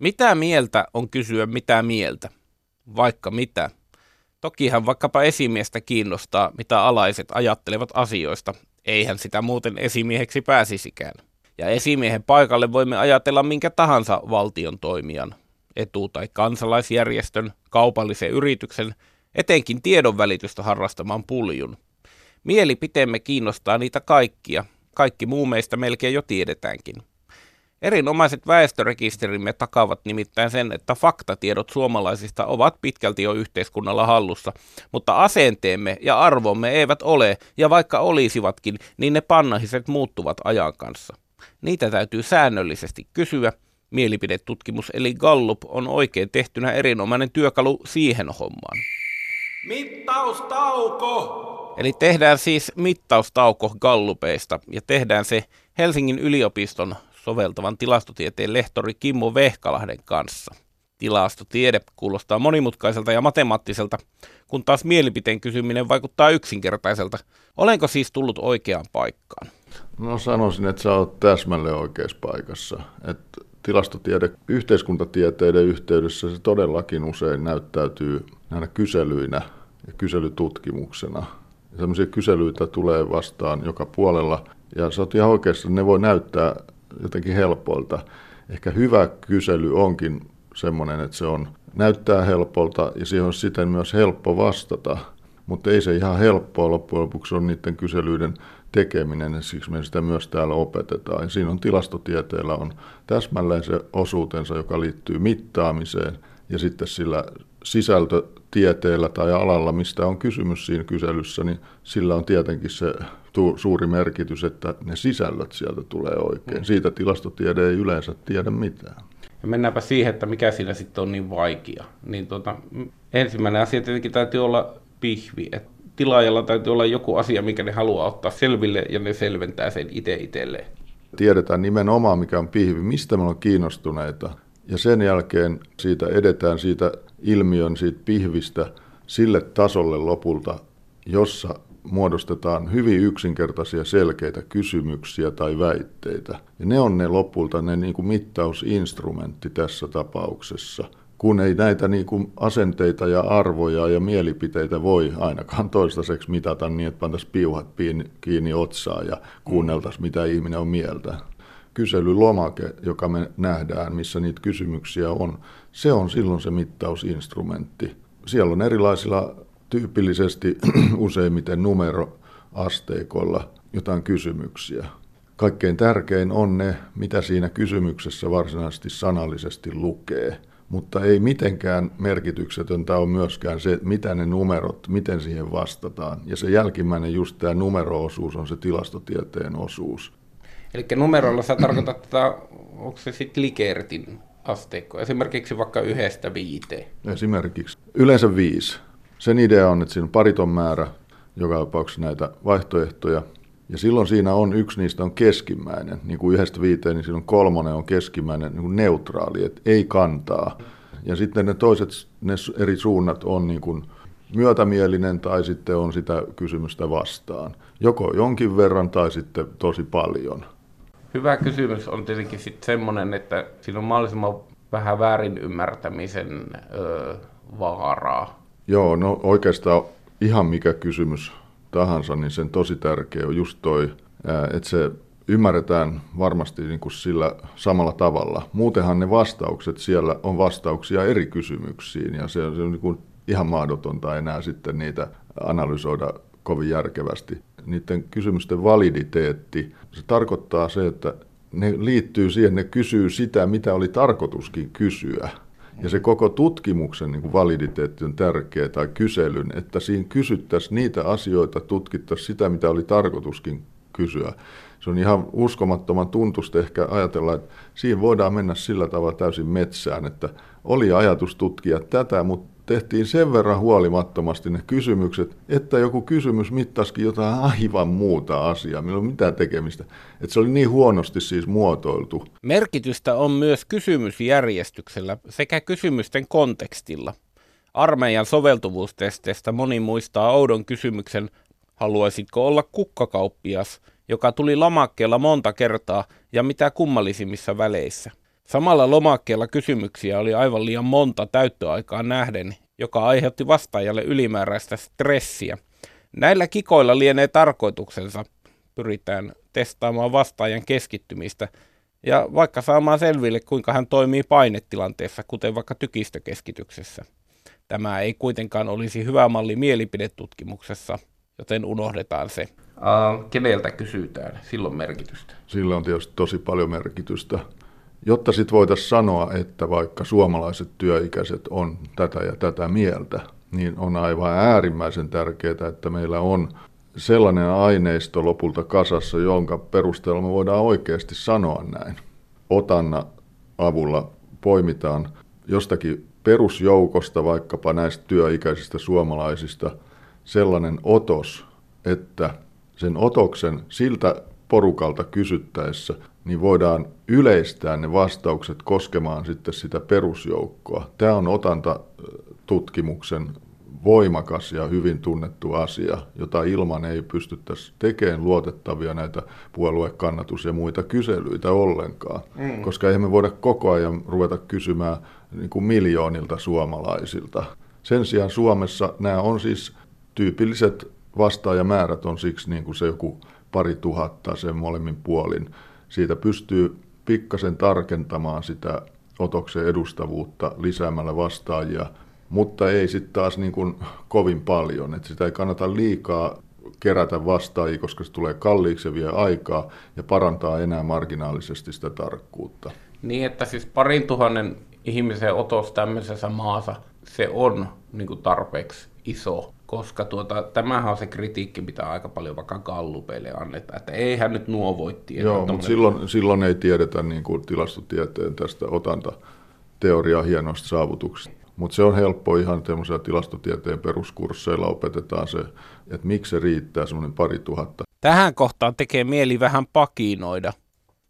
Mitä mieltä on kysyä mitä mieltä? Vaikka mitä. Tokihan vaikkapa esimiestä kiinnostaa, mitä alaiset ajattelevat asioista. Eihän sitä muuten esimieheksi pääsisikään. Ja esimiehen paikalle voimme ajatella minkä tahansa valtion toimijan, etu- tai kansalaisjärjestön, kaupallisen yrityksen, etenkin tiedonvälitystä harrastamaan puljun. Mielipiteemme kiinnostaa niitä kaikkia. Kaikki muu meistä melkein jo tiedetäänkin. Erinomaiset väestörekisterimme takaavat nimittäin sen, että faktatiedot suomalaisista ovat pitkälti jo yhteiskunnalla hallussa, mutta asenteemme ja arvomme eivät ole, ja vaikka olisivatkin, niin ne pannahiset muuttuvat ajan kanssa. Niitä täytyy säännöllisesti kysyä. Mielipidetutkimus eli Gallup on oikein tehtynä erinomainen työkalu siihen hommaan. Mittaustauko! Eli tehdään siis mittaustauko Gallupeista ja tehdään se Helsingin yliopiston soveltavan tilastotieteen lehtori Kimmo Vehkalahden kanssa. Tilastotiede kuulostaa monimutkaiselta ja matemaattiselta, kun taas mielipiteen kysyminen vaikuttaa yksinkertaiselta. Olenko siis tullut oikeaan paikkaan? No sanoisin, että sä oot täsmälleen oikeassa paikassa. Että tilastotiede yhteiskuntatieteiden yhteydessä se todellakin usein näyttäytyy näinä kyselyinä ja kyselytutkimuksena. Ja sellaisia kyselyitä tulee vastaan joka puolella. Ja sä oot ihan oikeassa, ne voi näyttää jotenkin helpoilta. Ehkä hyvä kysely onkin semmoinen, että se on, näyttää helpolta ja siihen on siten myös helppo vastata. Mutta ei se ihan helppoa loppujen lopuksi on niiden kyselyiden tekeminen, ja siksi me sitä myös täällä opetetaan. Ja siinä on tilastotieteellä on täsmälleen se osuutensa, joka liittyy mittaamiseen, ja sitten sillä sisältötieteellä tai alalla, mistä on kysymys siinä kyselyssä, niin sillä on tietenkin se suuri merkitys, että ne sisällöt sieltä tulee oikein. Mm. Siitä tilastotiede ei yleensä tiedä mitään. Ja mennäänpä siihen, että mikä siinä sitten on niin vaikea. Niin tuota, ensimmäinen asia tietenkin täytyy olla pihvi. Et tilaajalla täytyy olla joku asia, mikä ne haluaa ottaa selville, ja ne selventää sen itse itselleen. Tiedetään nimenomaan, mikä on pihvi, mistä me ollaan kiinnostuneita. Ja sen jälkeen siitä edetään siitä ilmiön, siitä pihvistä sille tasolle lopulta, jossa muodostetaan hyvin yksinkertaisia selkeitä kysymyksiä tai väitteitä. Ja ne on ne lopulta ne niin kuin mittausinstrumentti tässä tapauksessa. Kun ei näitä niin kuin asenteita ja arvoja ja mielipiteitä voi ainakaan toistaiseksi mitata niin, että pantaisiin piuhat kiinni otsaa ja kuunneltaisiin, mitä ihminen on mieltä. Kyselylomake, joka me nähdään, missä niitä kysymyksiä on, se on silloin se mittausinstrumentti. Siellä on erilaisilla tyypillisesti useimmiten numeroasteikolla jotain kysymyksiä. Kaikkein tärkein on ne, mitä siinä kysymyksessä varsinaisesti sanallisesti lukee. Mutta ei mitenkään merkityksetöntä on myöskään se, mitä ne numerot, miten siihen vastataan. Ja se jälkimmäinen, just tämä numeroosuus, on se tilastotieteen osuus. Eli numerolla sä tarkoitat tätä, onko se sitten Likertin asteikko, esimerkiksi vaikka yhdestä viiteen? Esimerkiksi. Yleensä viisi. Sen idea on, että siinä on pariton määrä joka tapauksessa näitä vaihtoehtoja. Ja silloin siinä on, yksi niistä on keskimmäinen, niin kuin yhdestä viiteen, niin silloin kolmonen on keskimmäinen, niin kuin neutraali, että ei kantaa. Ja sitten ne toiset, ne eri suunnat on niin kuin myötämielinen tai sitten on sitä kysymystä vastaan. Joko jonkin verran tai sitten tosi paljon. Hyvä kysymys on tietenkin sitten semmoinen, että siinä on mahdollisimman vähän väärin ymmärtämisen vaaraa. Joo, no oikeastaan ihan mikä kysymys tahansa, niin sen tosi tärkeä on just toi, että se ymmärretään varmasti niin kuin sillä samalla tavalla. Muutenhan ne vastaukset siellä on vastauksia eri kysymyksiin ja se on, se on niin kuin ihan mahdotonta enää sitten niitä analysoida kovin järkevästi. Niiden kysymysten validiteetti, se tarkoittaa se, että ne liittyy siihen, ne kysyy sitä, mitä oli tarkoituskin kysyä. Ja se koko tutkimuksen niin kuin validiteetti on tärkeä tai kyselyn, että siinä kysyttäisiin niitä asioita, tutkittaisiin sitä, mitä oli tarkoituskin kysyä. Se on ihan uskomattoman tuntusta ehkä ajatella, että siinä voidaan mennä sillä tavalla täysin metsään, että oli ajatus tutkia tätä, mutta tehtiin sen verran huolimattomasti ne kysymykset, että joku kysymys mittaskin jotain aivan muuta asiaa, millä ole mitään tekemistä. Että se oli niin huonosti siis muotoiltu. Merkitystä on myös kysymysjärjestyksellä sekä kysymysten kontekstilla. Armeijan soveltuvuustesteistä moni muistaa oudon kysymyksen, haluaisitko olla kukkakauppias, joka tuli lomakkeella monta kertaa ja mitä kummallisimmissa väleissä. Samalla lomakkeella kysymyksiä oli aivan liian monta täyttöaikaa nähden, joka aiheutti vastaajalle ylimääräistä stressiä. Näillä kikoilla lienee tarkoituksensa. Pyritään testaamaan vastaajan keskittymistä ja vaikka saamaan selville, kuinka hän toimii painetilanteessa, kuten vaikka tykistökeskityksessä. Tämä ei kuitenkaan olisi hyvä malli mielipidetutkimuksessa, joten unohdetaan se. Uh, keneltä kysytään? Silloin merkitystä. Sillä on tietysti tosi paljon merkitystä. Jotta sitten voitaisiin sanoa, että vaikka suomalaiset työikäiset on tätä ja tätä mieltä, niin on aivan äärimmäisen tärkeää, että meillä on sellainen aineisto lopulta kasassa, jonka perusteella me voidaan oikeasti sanoa näin. Otanna avulla poimitaan jostakin perusjoukosta, vaikkapa näistä työikäisistä suomalaisista, sellainen otos, että sen otoksen siltä porukalta kysyttäessä, niin voidaan yleistää ne vastaukset koskemaan sitten sitä perusjoukkoa. Tämä on otanta tutkimuksen voimakas ja hyvin tunnettu asia, jota ilman ei pystyttäisi tekemään luotettavia näitä puoluekannatus- ja muita kyselyitä ollenkaan. Mm. Koska eihän me voida koko ajan ruveta kysymään niin kuin miljoonilta suomalaisilta. Sen sijaan Suomessa nämä on siis tyypilliset vastaajamäärät on siksi niin kuin se joku pari tuhatta sen molemmin puolin. Siitä pystyy pikkasen tarkentamaan sitä otoksen edustavuutta lisäämällä vastaajia mutta ei sitten taas niin kuin kovin paljon. että sitä ei kannata liikaa kerätä vastaajia, koska se tulee kalliiksi ja vie aikaa ja parantaa enää marginaalisesti sitä tarkkuutta. Niin, että siis parin tuhannen ihmisen otos tämmöisessä maassa, se on niin kuin tarpeeksi iso, koska tuota, tämähän on se kritiikki, mitä aika paljon vaikka Gallupeille annetaan, että eihän nyt nuo voi tietää. Joo, mutta silloin, silloin ei tiedetä niin kuin tilastotieteen tästä otanta teoriaa hienoista saavutuksista. Mutta se on helppo ihan tämmöisellä tilastotieteen peruskursseilla opetetaan se, että miksi se riittää semmoinen pari tuhatta. Tähän kohtaan tekee mieli vähän pakinoida.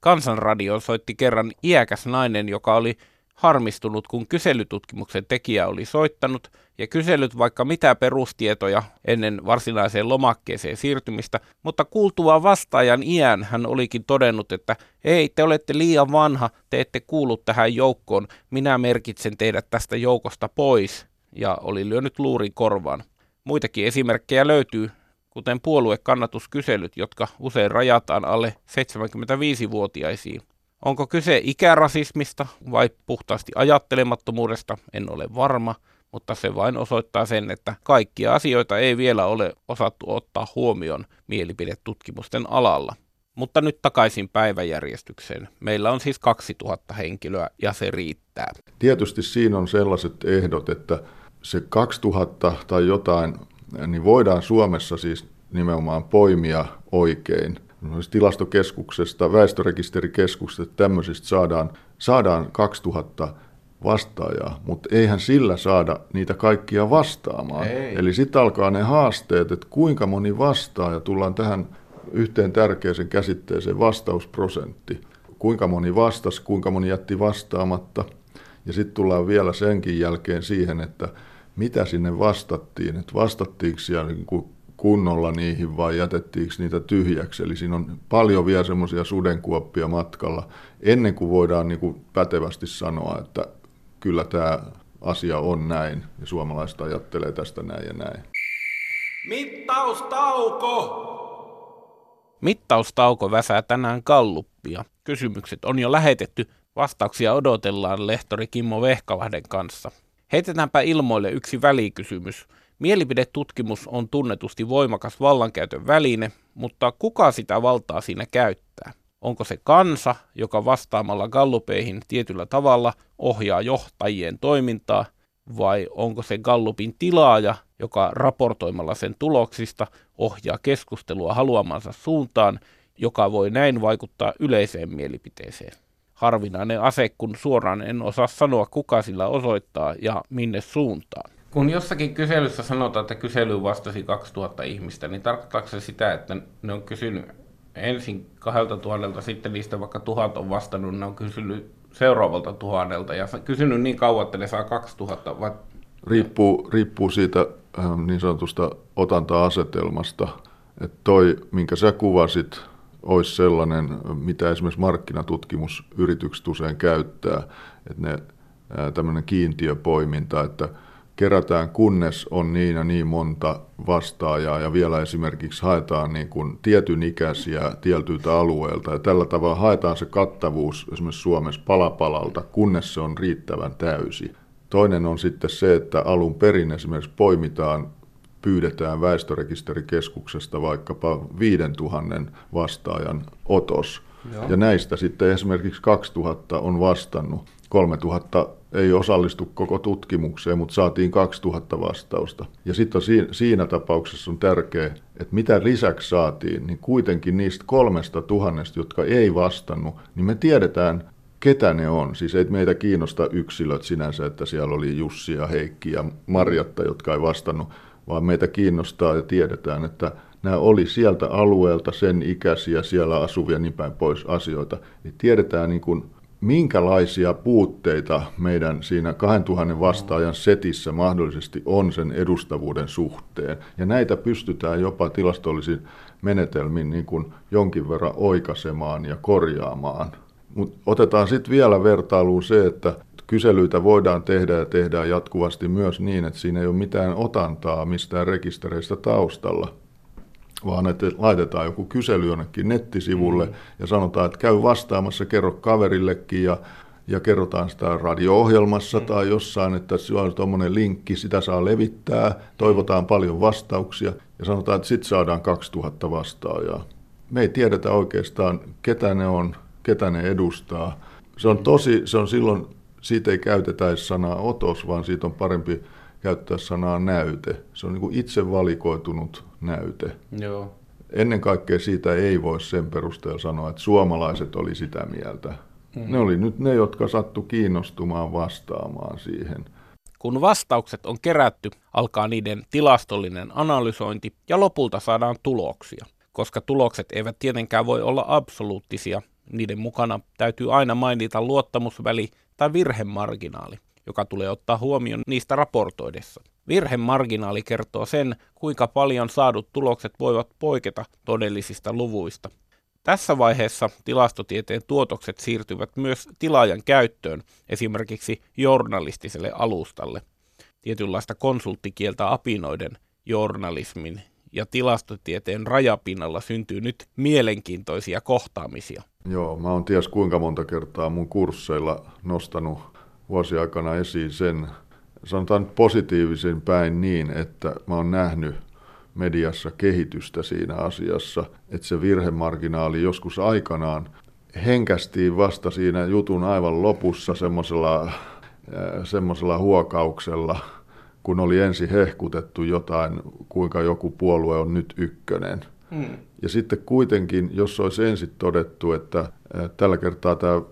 Kansanradio soitti kerran iäkäs nainen, joka oli harmistunut, kun kyselytutkimuksen tekijä oli soittanut ja kysellyt vaikka mitä perustietoja ennen varsinaiseen lomakkeeseen siirtymistä, mutta kuultua vastaajan iän hän olikin todennut, että ei, te olette liian vanha, te ette kuulu tähän joukkoon, minä merkitsen teidät tästä joukosta pois, ja oli lyönyt luurin korvaan. Muitakin esimerkkejä löytyy, kuten puoluekannatuskyselyt, jotka usein rajataan alle 75-vuotiaisiin. Onko kyse ikärasismista vai puhtaasti ajattelemattomuudesta, en ole varma, mutta se vain osoittaa sen, että kaikkia asioita ei vielä ole osattu ottaa huomioon mielipidetutkimusten alalla. Mutta nyt takaisin päiväjärjestykseen. Meillä on siis 2000 henkilöä ja se riittää. Tietysti siinä on sellaiset ehdot, että se 2000 tai jotain, niin voidaan Suomessa siis nimenomaan poimia oikein tilastokeskuksesta, väestörekisterikeskuksesta, tämmöisistä saadaan, saadaan 2000 vastaajaa, mutta eihän sillä saada niitä kaikkia vastaamaan. Ei. Eli sitten alkaa ne haasteet, että kuinka moni vastaa, ja tullaan tähän yhteen tärkeäseen käsitteeseen vastausprosentti. Kuinka moni vastasi, kuinka moni jätti vastaamatta. Ja sitten tullaan vielä senkin jälkeen siihen, että mitä sinne vastattiin, että vastattiinko siellä niin kuin kunnolla niihin vai jätettiinkö niitä tyhjäksi. Eli siinä on paljon vielä semmoisia sudenkuoppia matkalla ennen kuin voidaan niin kuin pätevästi sanoa, että kyllä tämä asia on näin ja suomalaiset ajattelee tästä näin ja näin. Mittaustauko! Mittaustauko väsää tänään kalluppia. Kysymykset on jo lähetetty, vastauksia odotellaan lehtori Kimmo Vehkalahden kanssa. Heitetäänpä ilmoille yksi välikysymys – Mielipidetutkimus on tunnetusti voimakas vallankäytön väline, mutta kuka sitä valtaa siinä käyttää? Onko se kansa, joka vastaamalla gallupeihin tietyllä tavalla ohjaa johtajien toimintaa, vai onko se gallupin tilaaja, joka raportoimalla sen tuloksista ohjaa keskustelua haluamansa suuntaan, joka voi näin vaikuttaa yleiseen mielipiteeseen? Harvinainen ase, kun suoraan en osaa sanoa, kuka sillä osoittaa ja minne suuntaan. Kun jossakin kyselyssä sanotaan, että kyselyyn vastasi 2000 ihmistä, niin tarkoittaako se sitä, että ne on kysynyt ensin 2000, sitten niistä vaikka tuhat on vastannut, ne on kysynyt seuraavalta tuhannelta ja kysynyt niin kauan, että ne saa 2000 vai... Riippuu, riippuu siitä ähm, niin sanotusta otanta-asetelmasta, että toi, minkä sä kuvasit, olisi sellainen, mitä esimerkiksi markkinatutkimusyritykset usein käyttää, että ne tämmöinen kiintiöpoiminta, että kerätään kunnes on niin ja niin monta vastaajaa ja vielä esimerkiksi haetaan niin kuin tietyn ikäisiä tietyiltä alueelta ja tällä tavalla haetaan se kattavuus esimerkiksi Suomessa palapalalta, kunnes se on riittävän täysi. Toinen on sitten se, että alun perin esimerkiksi poimitaan pyydetään väestörekisterikeskuksesta vaikkapa 5000 vastaajan otos. Joo. Ja näistä sitten esimerkiksi 2000 on vastannut. 3000 ei osallistu koko tutkimukseen, mutta saatiin 2000 vastausta. Ja sitten siinä, tapauksessa on tärkeää, että mitä lisäksi saatiin, niin kuitenkin niistä kolmesta tuhannesta, jotka ei vastannut, niin me tiedetään, ketä ne on. Siis ei meitä kiinnosta yksilöt sinänsä, että siellä oli Jussi ja Heikki ja Marjatta, jotka ei vastannut, vaan meitä kiinnostaa ja tiedetään, että nämä oli sieltä alueelta sen ikäisiä, siellä asuvia niin päin pois asioita. Niin tiedetään niin kuin, minkälaisia puutteita meidän siinä 2000 vastaajan setissä mahdollisesti on sen edustavuuden suhteen. Ja näitä pystytään jopa tilastollisin menetelmin niin kuin jonkin verran oikaisemaan ja korjaamaan. Mutta otetaan sitten vielä vertailuun se, että kyselyitä voidaan tehdä ja tehdään jatkuvasti myös niin, että siinä ei ole mitään otantaa mistään rekistereistä taustalla, vaan että laitetaan joku kysely jonnekin nettisivulle mm. ja sanotaan, että käy vastaamassa, kerro kaverillekin ja, ja kerrotaan sitä radio-ohjelmassa mm. tai jossain, että se on tuommoinen linkki, sitä saa levittää, toivotaan paljon vastauksia ja sanotaan, että sitten saadaan 2000 vastaajaa. Me ei tiedetä oikeastaan, ketä ne on, ketä ne edustaa. Se on tosi, se on silloin siitä ei käytetä sanaa otos, vaan siitä on parempi käyttää sanaa näyte. Se on niin kuin itse valikoitunut näyte. Joo. Ennen kaikkea siitä ei voi sen perusteella sanoa, että suomalaiset oli sitä mieltä. Mm. Ne oli nyt ne, jotka sattu kiinnostumaan vastaamaan siihen. Kun vastaukset on kerätty, alkaa niiden tilastollinen analysointi ja lopulta saadaan tuloksia. Koska tulokset eivät tietenkään voi olla absoluuttisia, niiden mukana täytyy aina mainita luottamusväli tai virhemarginaali, joka tulee ottaa huomioon niistä raportoidessa. Virhemarginaali kertoo sen, kuinka paljon saadut tulokset voivat poiketa todellisista luvuista. Tässä vaiheessa tilastotieteen tuotokset siirtyvät myös tilaajan käyttöön, esimerkiksi journalistiselle alustalle. Tietynlaista konsulttikieltä apinoiden journalismin ja tilastotieteen rajapinnalla syntyy nyt mielenkiintoisia kohtaamisia. Joo, mä oon ties kuinka monta kertaa mun kursseilla nostanut vuosiaikana esiin sen, sanotaan nyt positiivisen päin niin, että mä oon nähnyt mediassa kehitystä siinä asiassa, että se virhemarginaali joskus aikanaan henkästiin vasta siinä jutun aivan lopussa semmoisella äh, semmoisella huokauksella, kun oli ensin hehkutettu jotain, kuinka joku puolue on nyt ykkönen. Mm. Ja sitten kuitenkin, jos olisi ensin todettu, että tällä kertaa tämä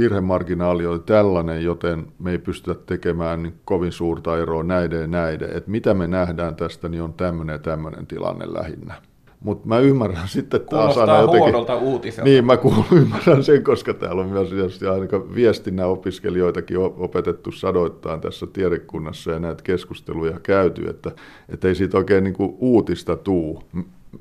virhemarginaali oli tällainen, joten me ei pystytä tekemään niin kovin suurta eroa näiden ja näiden. Että mitä me nähdään tästä, niin on tämmöinen ja tämmöinen tilanne lähinnä. Mutta mä ymmärrän sitten taas aina jotenkin... huonolta uutiselta. Niin, mä kuulun, ymmärrän sen, koska täällä on myös ainakaan viestinnän opiskelijoitakin opetettu sadoittain tässä tiedekunnassa ja näitä keskusteluja käyty, että, että ei siitä oikein niin kuin uutista tuu,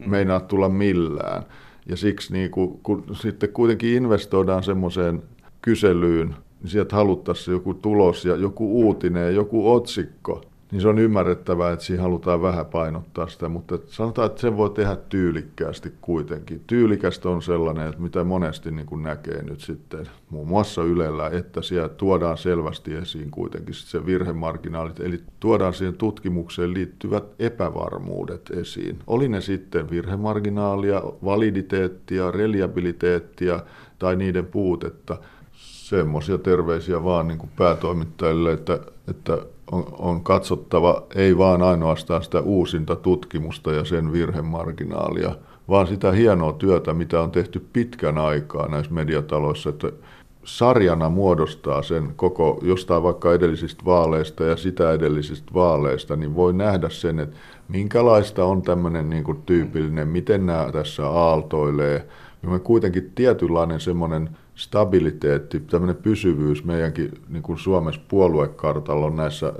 meinaa tulla millään. Ja siksi niin kuin, kun sitten kuitenkin investoidaan semmoiseen kyselyyn, niin sieltä haluttaisiin joku tulos ja joku uutinen ja joku otsikko, niin se on ymmärrettävää, että siinä halutaan vähän painottaa sitä, mutta sanotaan, että sen voi tehdä tyylikkäästi kuitenkin. Tyylikästä on sellainen, että mitä monesti niin kuin näkee nyt sitten muun muassa Ylellä, että siellä tuodaan selvästi esiin kuitenkin se virhemarginaalit, eli tuodaan siihen tutkimukseen liittyvät epävarmuudet esiin. Oli ne sitten virhemarginaalia, validiteettia, reliabiliteettia tai niiden puutetta, semmoisia terveisiä vaan niin kuin päätoimittajille, että, että on, on katsottava ei vaan ainoastaan sitä uusinta tutkimusta ja sen virhemarginaalia, vaan sitä hienoa työtä, mitä on tehty pitkän aikaa näissä mediataloissa, että sarjana muodostaa sen koko jostain vaikka edellisistä vaaleista ja sitä edellisistä vaaleista, niin voi nähdä sen, että minkälaista on tämmöinen niin kuin tyypillinen, miten nämä tässä aaltoilee. Ja me kuitenkin tietynlainen semmoinen stabiliteetti, tämmöinen pysyvyys meidänkin niin kuin Suomessa puoluekartalla on näissä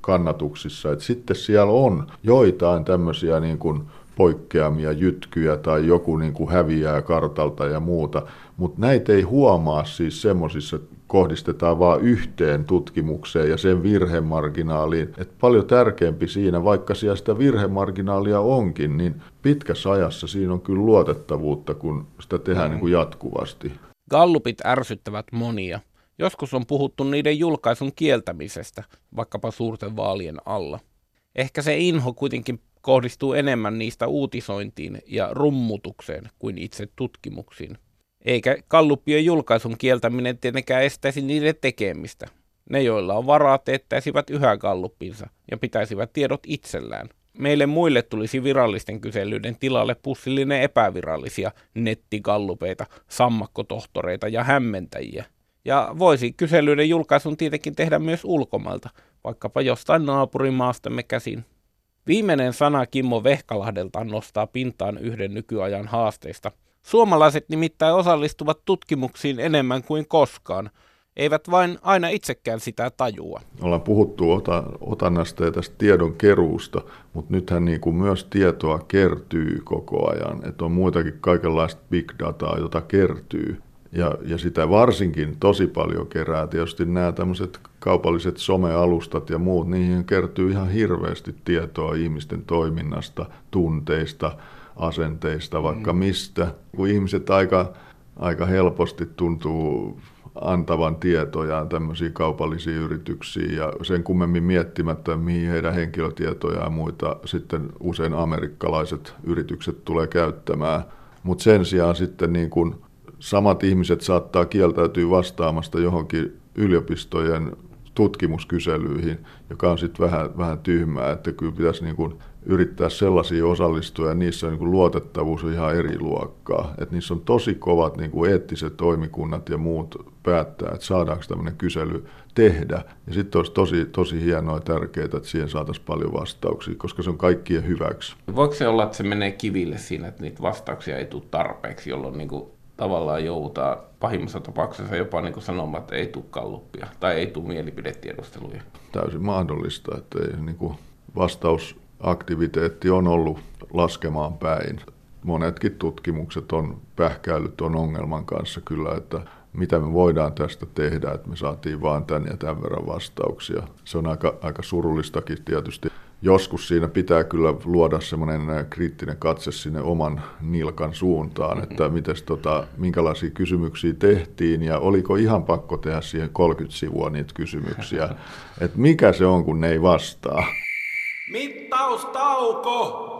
kannatuksissa. että sitten siellä on joitain tämmöisiä niin kuin poikkeamia, jytkyjä tai joku niin kuin häviää kartalta ja muuta. Mutta näitä ei huomaa siis semmoisissa, kohdistetaan vain yhteen tutkimukseen ja sen virhemarginaaliin. Et paljon tärkeämpi siinä, vaikka siellä sitä virhemarginaalia onkin, niin pitkässä ajassa siinä on kyllä luotettavuutta, kun sitä tehdään mm. niin kuin jatkuvasti. Gallupit ärsyttävät monia. Joskus on puhuttu niiden julkaisun kieltämisestä, vaikkapa suurten vaalien alla. Ehkä se inho kuitenkin kohdistuu enemmän niistä uutisointiin ja rummutukseen kuin itse tutkimuksiin. Eikä kalluppien julkaisun kieltäminen tietenkään estäisi niiden tekemistä. Ne, joilla on varaa, teettäisivät yhä kalluppinsa ja pitäisivät tiedot itsellään. Meille muille tulisi virallisten kyselyiden tilalle pussillinen epävirallisia nettigallupeita, sammakkotohtoreita ja hämmentäjiä. Ja voisi kyselyiden julkaisun tietenkin tehdä myös ulkomailta, vaikkapa jostain naapurimaastamme käsin. Viimeinen sana Kimmo Vehkalahdelta nostaa pintaan yhden nykyajan haasteista. Suomalaiset nimittäin osallistuvat tutkimuksiin enemmän kuin koskaan, eivät vain aina itsekään sitä tajua. Ollaan puhuttu ota, otannasta ja tästä tiedon keruusta, mutta nythän niin kuin myös tietoa kertyy koko ajan. Että on muitakin kaikenlaista big dataa, jota kertyy. Ja, ja sitä varsinkin tosi paljon kerää. Tietysti nämä tämmöiset kaupalliset somealustat ja muut, niihin kertyy ihan hirveästi tietoa ihmisten toiminnasta, tunteista, asenteista, vaikka mm. mistä. Kun ihmiset aika, aika helposti tuntuu antavan tietojaan tämmöisiin kaupallisiin yrityksiin ja sen kummemmin miettimättä, mihin heidän henkilötietojaan ja muita sitten usein amerikkalaiset yritykset tulee käyttämään. Mutta sen sijaan sitten niin kun samat ihmiset saattaa kieltäytyä vastaamasta johonkin yliopistojen tutkimuskyselyihin, joka on sitten vähän, vähän tyhmää, että kyllä pitäisi niin kuin yrittää sellaisia osallistua ja niissä on niin kuin luotettavuus on ihan eri luokkaa. Että niissä on tosi kovat niin kuin eettiset toimikunnat ja muut päättää, että saadaanko tämmöinen kysely tehdä. Ja sitten olisi tosi, tosi hienoa ja tärkeää, että siihen saataisiin paljon vastauksia, koska se on kaikkien hyväksi. Voiko se olla, että se menee kiville siinä, että niitä vastauksia ei tule tarpeeksi, jolloin niin kuin tavallaan joutaa pahimmassa tapauksessa jopa niin kuin sanomaan, että ei tule kalluppia tai ei tule mielipidetiedusteluja. Täysin mahdollista, että ei, niin kuin vastausaktiviteetti on ollut laskemaan päin. Monetkin tutkimukset on pähkäillyt on ongelman kanssa kyllä, että mitä me voidaan tästä tehdä, että me saatiin vaan tämän ja tämän verran vastauksia. Se on aika, aika surullistakin tietysti joskus siinä pitää kyllä luoda semmoinen äh, kriittinen katse sinne oman nilkan suuntaan, että mites, tota, minkälaisia kysymyksiä tehtiin ja oliko ihan pakko tehdä siihen 30 sivua niitä kysymyksiä, että mikä se on, kun ne ei vastaa. Mittaustauko!